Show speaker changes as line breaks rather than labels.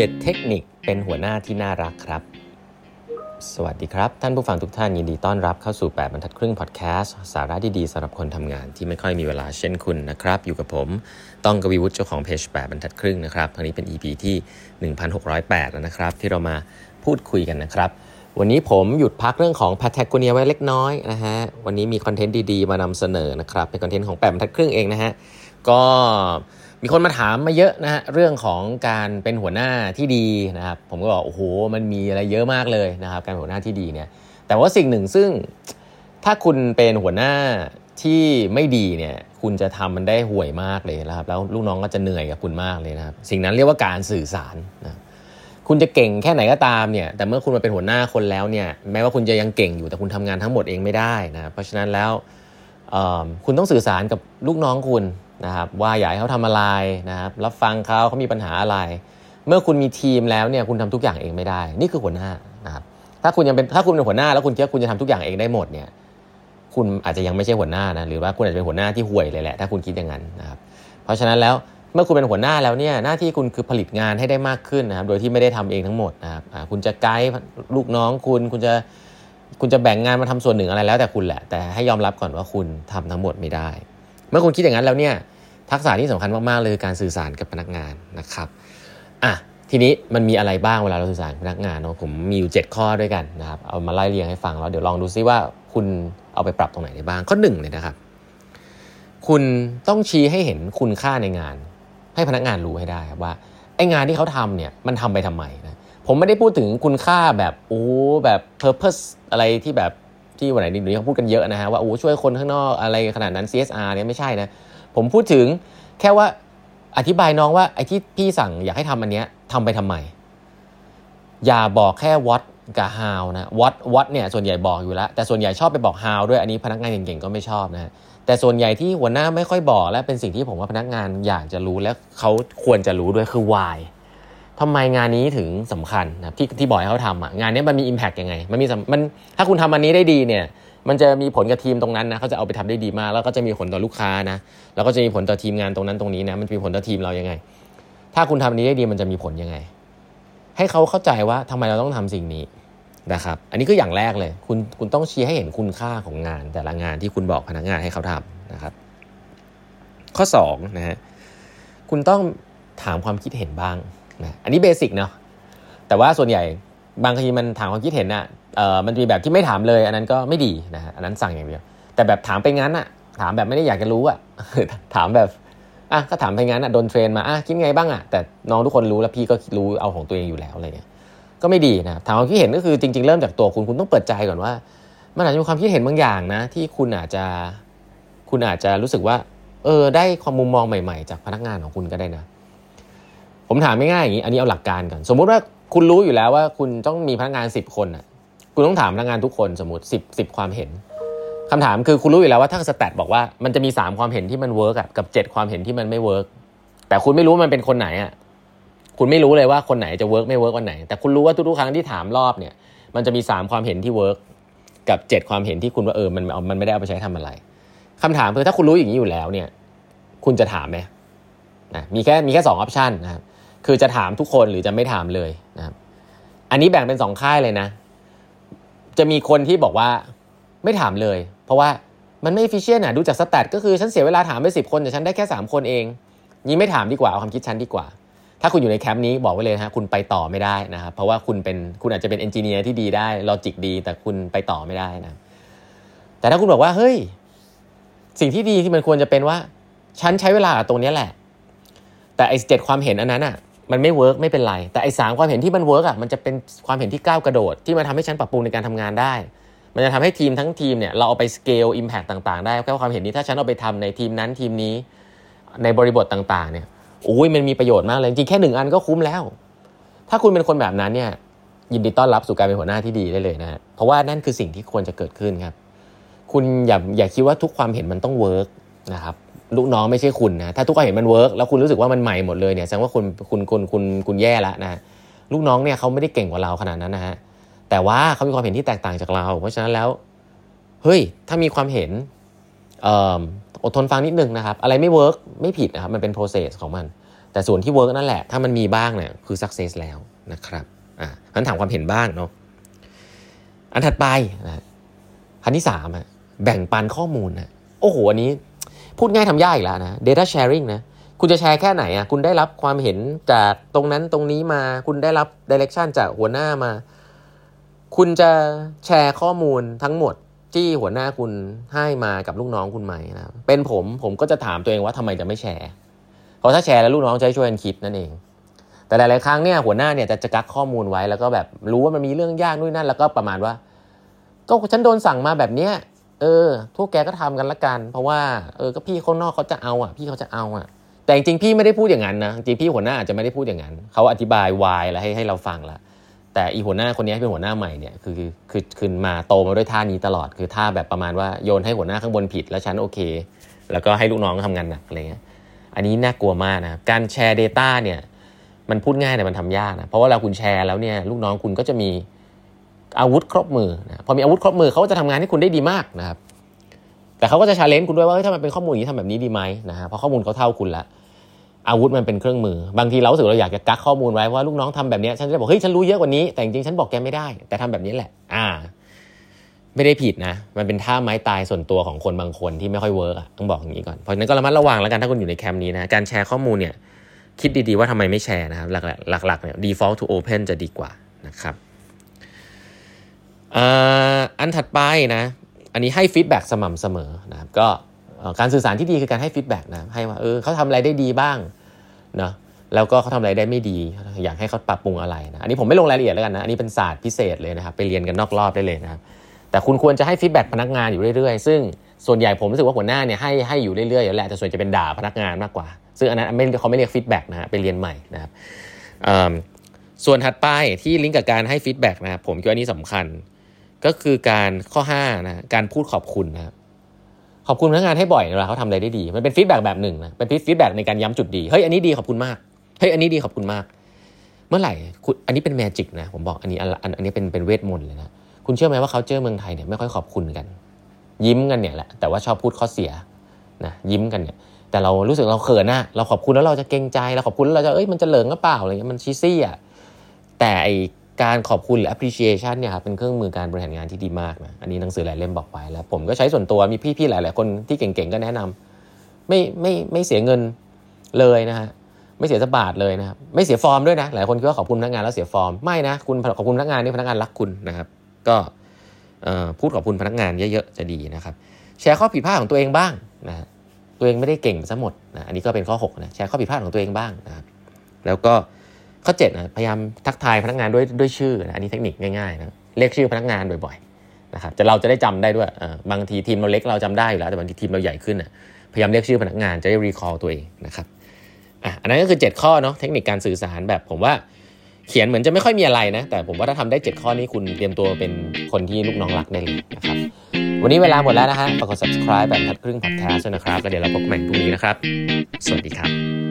7 เทคนิคเป็นหัวหน้าที่น่ารักครับ สวัสดีครับ ท่านผู้ฟังทุกท่านยินดีต้อนรับเข้าสู่ 8บรรทัดครึ่งพอดแคสต์สาระดีๆสำหรับคนทำงานที่ไม่ค่อยมีเวลาเช่นคุณนะครับ อยู่กับผมต้องกวีวุฒิเจ้าของเพจ8บรรทัดครึ่งนะครับครั้งนี้เป็น EP ที่ 1608 แล้วนะครับ ที่เรามาพูดคุยกันนะครับ วันนี้ผมหยุดพักเรื่องของแพทแทกเนียไว้เล็กน้อยนะฮะวันนี้มีคอนเทนต์ดีๆมานำเสนอนะครับเป็นคอนเทนต์ของ8บรรทัดครึ่งเองนะฮะก็ มีคนมาถามมาเยอะนะฮะเรื่องของการเป็นหัวหน้าที่ดีนะครับผมก็บอกโอ้โหมันมีอะไรเยอะมากเลยนะครับการหัวหน้าที่ดีเนี่ยแต่ว่าสิ่งหนึ่งซึ่งถ้าคุณเป็นหัวหน้าที่ไม่ดีเนี่ยคุณจะทำมันได้ห่วยมากเลยนะครับแล้วลูกน้องก็จะเหนื่อยกับคุณมากเลยนะครับสิ่งนั้นเรียกว่าการสื่อสารนะคุณจะเก่งแค่ไหนก็ตามเนี่ยแต่เมื่อคุณมาเป็นหัวหน้าคนแล้วเนี่ยแม้ว่าคุณจะยังเก่งอยู่แต่คุณทำงานทั้งหมดเองไม่ได้นะเพราะฉะนั้นแล้วคุณต้องสื่อสารกับลูกน้องคุณ นะครับว่าอยากให้เขาทำอะไรนะครับรับฟังเขาเขามีปัญหาอะไร เมื่อคุณมีทีมแล้วเนี่ยคุณทำทุกอย่างเองไม่ได้ นี่คือหัวหน้านะครับถ้าคุณยังเป็นถ้าคุณเป็นหัวหน้าแล้วคุณคิดว่าคุณจะทำทุกอย่างเองได้หมดเนี่ยคุณอาจจะยังไม่ใช่หัวหน้านะหรือว่าคุณอาจจะเป็นหัวหน้าที่ห่วยเลยแหละถ้าคุณคิดอย่างนั้นนะครับเพราะฉะนั้นแล้วเมื่อคุณเป็นหัวหน้าแล้วเนี่ยหน้าที่คุณคือผลิตงานให้ได้มากขึ้นนะครับโดยที่ไม่ได้ทำเองทั้งหมดนะครับคุณจะไกด์ลูกน้องคุณคุณจะคุณจะแบ่งงานมาทำส่วนหนึ่งอะไรแล้วแต่คุณแหละแต่ให้ยอมรับก่อนว่าคุณทำทั้งหมดไม่ได้ เมื่อคุณคิดอย่างนั้นแล้วเนี่ย ทักษะที่สำคัญมากๆเลยการสื่อสารกับพนักงานนะครับอะทีนี้มันมีอะไรบ้างเวลาเราสื่อสารพนักงานเนาะผมมีอยู่ 7 ข้อด้วยกันนะครับเอามาไล่เรียงให้ฟังแล้วเดี๋ยวลองดูซิว่าคุณเอาไปปรับตรงไหนได้บ้างข้อหนึ่งเลยนะครับ คุณต้องชี้ให้เห็นคุณค่าในงาน ให้พนักงานรู้ให้ได้ว่าไอ้งานที่เขาทำเนี่ยมันทำไปทำไมนะผมไม่ได้พูดถึงคุณค่าแบบโอ้แบบ purpose อะไรที่แบบที่วันไหนนี้เขาพูดกันเยอะนะฮะว่าโอ้ช่วยคนข้างนอกอะไรขนาดนั้น CSR เนี่ยไม่ใช่นะ ผมพูดถึงแค่ว่าอธิบายน้องว่าไอ้ที่พี่สั่งอยากให้ทำอันเนี้ยทำไปทำไม อย่าบอกแค่ what กับ how นะ what what เนี่ยส่วนใหญ่บอกอยู่แล้ว แต่ส่วนใหญ่ชอบไปบอก how ด้วยอันนี้พนักงานเก่งๆก็ไม่ชอบนะแต่ส่วนใหญ่ที่หัวหน้าไม่ค่อยบอกและเป็นสิ่งที่ผมว่าพนักงานอยากจะรู้และเขาควรจะรู้ด้วยคือ why ทำไมงานนี้ถึงสำคัญนะที่ที่บอกให้เขาทำอะงานนี้มันมี impact ยังไงมันมีมันถ้าคุณทำอันนี้ได้ดีเนี่ย มันจะมีผลกับทีมตรงนั้นนะเขาจะเอาไปทำได้ดีมาก แล้วก็จะมีผลต่อลูกค้านะ แล้วก็จะมีผลต่อทีมงานตรงนั้นตรงนี้นะ มันจะมีผลต่อทีมเรายังไง ถ้าคุณทำนี้ได้ดีมันจะมีผลยังไง ให้เขาเข้าใจว่าทำไมเราต้องทำสิ่งนี้นะครับ อันนี้ก็อย่างแรกเลย คุณคุณต้องชี้ให้เห็นคุณค่าของงาน แต่ละงานที่คุณบอกพนักงานให้เขาทำนะครับ ข้อ2นะฮะคุณต้องถามความคิดเห็นบ้างนะอันนี้ basic เนาะแต่ว่าส่วนใหญ่บางทีมันถามความคิดเห็นอะ เอ่อมันมีแบบที่ไม่ถามเลย อันนั้นก็ไม่ดีนะฮะอันนั้นสั่งอย่างเดียว แต่แบบถามไปงั้นอะถามแบบไม่ได้อยากจะรู้อะถามแบบอะก็ถามไปงั้นอะโดน train มาอะคิดไงบ้างอะแต่น้องทุกคนรู้แล้วพี่ก็รู้เอาของตัวเองอยู่แล้วอะไรเงี้ยก็ไม่ดีนะถามความคิดเห็นก็คือจริง ๆ เริ่มจากตัวคุณคุณต้องเปิดใจก่อนว่ามันอาจจะมีความคิดเห็นบางอย่างนะ ที่คุณอาจจะคุณอาจจะรู้สึกว่า เออ ได้ความมุมมองใหม่ๆ จากพนักงานของคุณก็ได้นะ ผมถามไม่ง่ายอย่างนี้ อันนี้เอาหลักการก่อน สมมุติว่าคุณรู้อยู่แล้วว่าคุณต้องมีพนักงานสิบคนอะ คุณต้องถามพนักงานทุกคนสมมติสิบสิบความเห็นคำถามคือคุณรู้อยู่แล้วว่าถ้า stat บอกว่ามันจะมีสามความเห็นที่มัน work กับเจ็ดความเห็นที่มันไม่ work แต่คุณไม่รู้มันเป็นคนไหนอะคุณไม่รู้เลยว่าคนไหนจะ work ไม่ work อันไหน แต่คุณรู้ว่าทุกๆครั้งที่ถามรอบเนี่ยมันจะมีสามความเห็นที่ workกับเจ็ดความเห็นที่คุณว่าเออมันมันไม่ได้เอาไปใช้ทำอะไรคำถามคือถ้าคุณรู้อย่างนี้อยู่แล้วเนี่ยคุณจะถามไหมนะมีแค่มีแค่สอง option นะครับคือจะถามทุกคนหรือจะไม่ถามเลยนะครับอันนี้แบ่งเป็นสองค่ายเลยนะ จะมีคนที่บอกว่าไม่ถามเลย เพราะว่ามันไม่ efficient อะดูจาก stat ก็คือฉันเสียเวลาถามไปสิบคนแต่ฉันได้แค่สามคนเองงี้ไม่ถามดีกว่าเอาความคิดฉันดีกว่า ถ้าคุณอยู่ในแคมป์นี้บอกไว้เลยฮะคุณไปต่อไม่ได้นะครับเพราะว่าคุณเป็นคุณอาจจะเป็น engineer ที่ดีได้ logic ดี แต่คุณไปต่อไม่ได้นะแต่ถ้าคุณบอกว่าเฮ้ยสิ่งที่ดีที่มันควรจะเป็นว่า ฉันใช้เวลาตรงนี้แหละ แต่ไอ้เจ็ดความเห็นอันนั้นอะ มันไม่ work ไม่เป็นไร แต่ไอ้สามความเห็นที่มัน work อะมันจะเป็นความเห็นที่ก้าวกระโดด ที่มันทำให้ฉันปรับปรุงในการทำงานได้ มันจะทำให้ทีมทั้งทีมเนี่ยเราเอาไป scale impact ต่างๆ ได้แค่ความเห็นนี้ถ้าฉันเอาไปทำในทีมนั้นทีมนี้ ในบริบทต่างๆเนี่ยโอ้ยมันมีประโยชน์มากเลยจริงแค่หนึ่งอันก็คุ้มแล้ว ถ้าคุณเป็นคนแบบนั้นเนี่ยยินดีต้อนรับสู่การเป็นหัวหน้าที่ดีได้เลยนะฮะเพราะว่านั่นคือสิ่งที่ควรจะเกิดขึ้นครับ คุณอย่าอย่าคิดว่าทุกความเห็นมันต้อง work นะครับ ลูกน้องไม่ใช่คุณนะถ้าทุกคนเห็นมัน work แล้วคุณรู้สึกว่ามันใหม่หมดเลยเนี่ยแสดงว่าคุณคุณคุณคุณคุณแย่แล้วนะลูกน้องเนี่ยเขาไม่ได้เก่งกว่าเราขนาดนั้นนะฮะแต่ว่าเขามีความเห็นที่แตกต่างจากเรา เพราะฉะนั้นแล้วเฮ้ยถ้ามีความเห็นอดทนฟังนิดนึงนะครับ อะไรไม่ work ไม่ผิดนะครับมันเป็น process ของมัน แต่ส่วนที่ work นั่นแหละ ถ้ามันมีบ้างเนี่ยคือ success แล้วนะครับอ่าเพราะงั้นถามความเห็นบ้างเนาะอันถัดไปนะอันที่สามอะแบ่งปันข้อมูลนะโอ้โหอันนี้ พูดง่ายทำยากอีกแล้วนะ data sharing นะคุณจะแชร์แค่ไหนอะคุณได้รับความเห็นจากตรงนั้นตรงนี้มา คุณได้รับ direction จากหัวหน้ามา คุณจะแชร์ข้อมูลทั้งหมดที่หัวหน้าคุณให้มากับลูกน้องคุณไหมนะเป็นผมผมก็จะถามตัวเองว่าทำไมจะไม่แชร์เพราะถ้าแชร์แล้วลูกน้องจะช่วยกันคิดนั่นเอง แต่หลายๆครั้งเนี่ยหัวหน้าเนี่ยจะจะกักข้อมูลไว้แล้วก็แบบรู้ว่ามันมีเรื่องยากนู่นนั่นแล้วก็ประมาณว่า ก็ฉันโดนสั่งมาแบบเนี้ย เออพวกแกก็ทำกันละกัน เพราะว่าเออก็พี่คนนอกเขาจะเอาอะ พี่เขาจะเอาอะ แต่จริงๆพี่ไม่ได้พูดอย่างนั้นนะจริงพี่หัวหน้าอาจจะไม่ได้พูดอย่างนั้นเขาอธิบายวายแล้วให้ให้เราฟังละแต่อีหัวหน้าคนนี้เป็นหัวหน้าใหม่เนี่ยคือคือคือมาโตมาด้วยท่านี้ตลอดคือท่าแบบประมาณว่าโยนให้หัวหน้าข้างบนผิดแล้วฉันโอเค แล้วก็ให้ลูกน้องทำงานหนักอะไรเงี้ยอันนี้น่ากลัวมากนะการแชร์ Data เนี่ยมันพูดง่ายแต่มันทำยากนะเพราะว่าเราคุณแชร์แล้วเนี่ยลูกน้องคุณก็จะมี อาวุธครบมือนะพอมีอาวุธครบมือเขาจะทำงานให้คุณได้ดีมากนะครับ แต่เขาก็จะชาเลนจ์คุณด้วยว่าถ้ามันเป็นข้อมูลอย่างนี้ทำแบบนี้ดีไหมนะฮะเพราะข้อมูลเขาเท่าคุณละอาวุธมันเป็นเครื่องมือ บางทีเรารู้สึกเราอยากจะกักข้อมูลไว้ว่าลูกน้องทำแบบนี้ฉันจะบอกเฮ้ยฉันรู้เยอะกว่านี้แต่จริงๆฉันบอกแกไม่ได้ แต่ทำแบบนี้แหละ อ่า ไม่ได้ผิดนะ มันเป็นท่าไม้ตายส่วนตัวของคนบางคนที่ไม่ค่อย work อะต้องบอกอย่างนี้ก่อนเพราะนั้นก็ระมัดระวังแล้วกันถ้าคุณอยู่ในแคมป์นี้นะการแชร์ข้อมูลเนี่ยคิดดีๆว่าทำไมไม่แชร์นะครับหลักๆหลักๆเนี่ย default to open จะดีกว่านะครับ อันถัดไปนะ อันนี้ให้ feedback สม่ำเสมอนะครับ ก็การสื่อสารที่ดีคือการให้ feedback นะ ให้ว่าเออเขาทำอะไรได้ดีบ้างเนาะแล้วก็เขาทำอะไรได้ไม่ดี อยากให้เขาปรับปรุงอะไรนะ อันนี้ผมไม่ลงรายละเอียดแล้วกันนะ อันนี้เป็นศาสตร์พิเศษเลยนะครับ ไปเรียนกันนอกรอบได้เลยนะครับ แต่คุณควรจะให้ feedback พนักงานอยู่เรื่อยๆ ซึ่งส่วนใหญ่ผมรู้สึกว่าหัวหน้าเนี่ยให้ให้อยู่เรื่อยๆอยู่แล้วแต่ส่วนจะเป็นด่าพนักงานมากกว่า ซึ่งอันนั้นไม่เขาไม่เรียก feedback นะฮะไปเรียนใหม่นะครับส่วนถัดไปที่ลิงก์กับการให้ feedback นะครับผมคิดว่านี้สำคัญ ก็คือการข้อ5นะการพูดขอบคุณนะครับขอบคุณพนักงานให้บ่อยเวลาเขาทำอะไรได้ดี มันเป็น feedback แบบหนึ่งนะเป็น feedback ในการย้ำจุดดีเฮ้ยอันนี้ดีขอบคุณมากเฮ้ยอันนี้ดีขอบคุณมาก เมื่อไหร่คุณอันนี้เป็น magic นะผมบอกอันนี้อันอันนี้เป็นเป็นเวทมนต์เลยนะคุณเชื่อไหมว่าเขาเจอเมืองไทยเนี่ยไม่ค่อยขอบคุณกัน ยิ้มกันเนี่ยแหละแต่ว่าชอบพูดข้อเสียนะยิ้มกันเนี่ย แต่เรารู้สึกเราเขินนะเราขอบคุณแล้วเราจะเกรงใจเราขอบคุณแล้วเราจะเอ้ยมันจะเหลิงก็เปล่าอะไรเงี้ยมัน cheesy อะแต่ไอ การขอบคุณหรือ appreciation เนี่ยครับเป็นเครื่องมือการบริหารงานที่ดีมากนะอันนี้หนังสือหลายเล่มบอกไปแล้ว ผมก็ใช้ส่วนตัวมีพี่ๆหลายๆคนที่เก่งๆก็แนะนำไม่ไม่ไม่เสียเงินเลยนะฮะไม่เสียสบาทเลยนะครับไม่เสียฟอร์มด้วยนะหลายคนคิดว่าขอบคุณพนักงานแล้วเสียฟอร์มไม่นะคุณขอบคุณพนักงานนี่พนักงานรักคุณนะครับ ก็พูดขอบคุณพนักงานเยอะๆจะดีนะครับ แชร์ข้อผิดพลาดของตัวเองบ้างนะตัวเองไม่ได้เก่งซะหมดนะอันนี้ก็เป็นข้อ6นะแชร์ข้อผิดพลาดของตัวเองบ้างนะครับแล้วก็ ข้อ7นะพยายามทักทายพนักงานด้วยด้วยชื่อนะอันนี้เทคนิคง่ายๆนะเรียกชื่อพนักงานบ่อยๆนะครับจะเราจะได้จำได้ด้วยบางทีทีมเราเล็กเราจำได้อยู่แล้วแต่บางทีทีมเราใหญ่ขึ้นนะพยายามเรียกชื่อพนักงานจะได้รีคอร์ตัวเองนะครับอะอันนั้นก็คือ 7 ข้อเนาะเทคนิคการสื่อสารแบบผมว่าเขียนเหมือนจะไม่ค่อยมีอะไรนะ แต่ผมว่าถ้าทำได้ 7 ข้อนี้คุณเตรียมตัวเป็นคนที่ลูกน้องรักได้เลยนะครับ วันนี้เวลาหมดแล้วนะฮะฝากกด subscribe แบบทัดครึ่ง podcast นะครับ แล้วเดี๋ยวเราพบกันใหม่พรุ่งนี้นะครับ สวัสดีครับ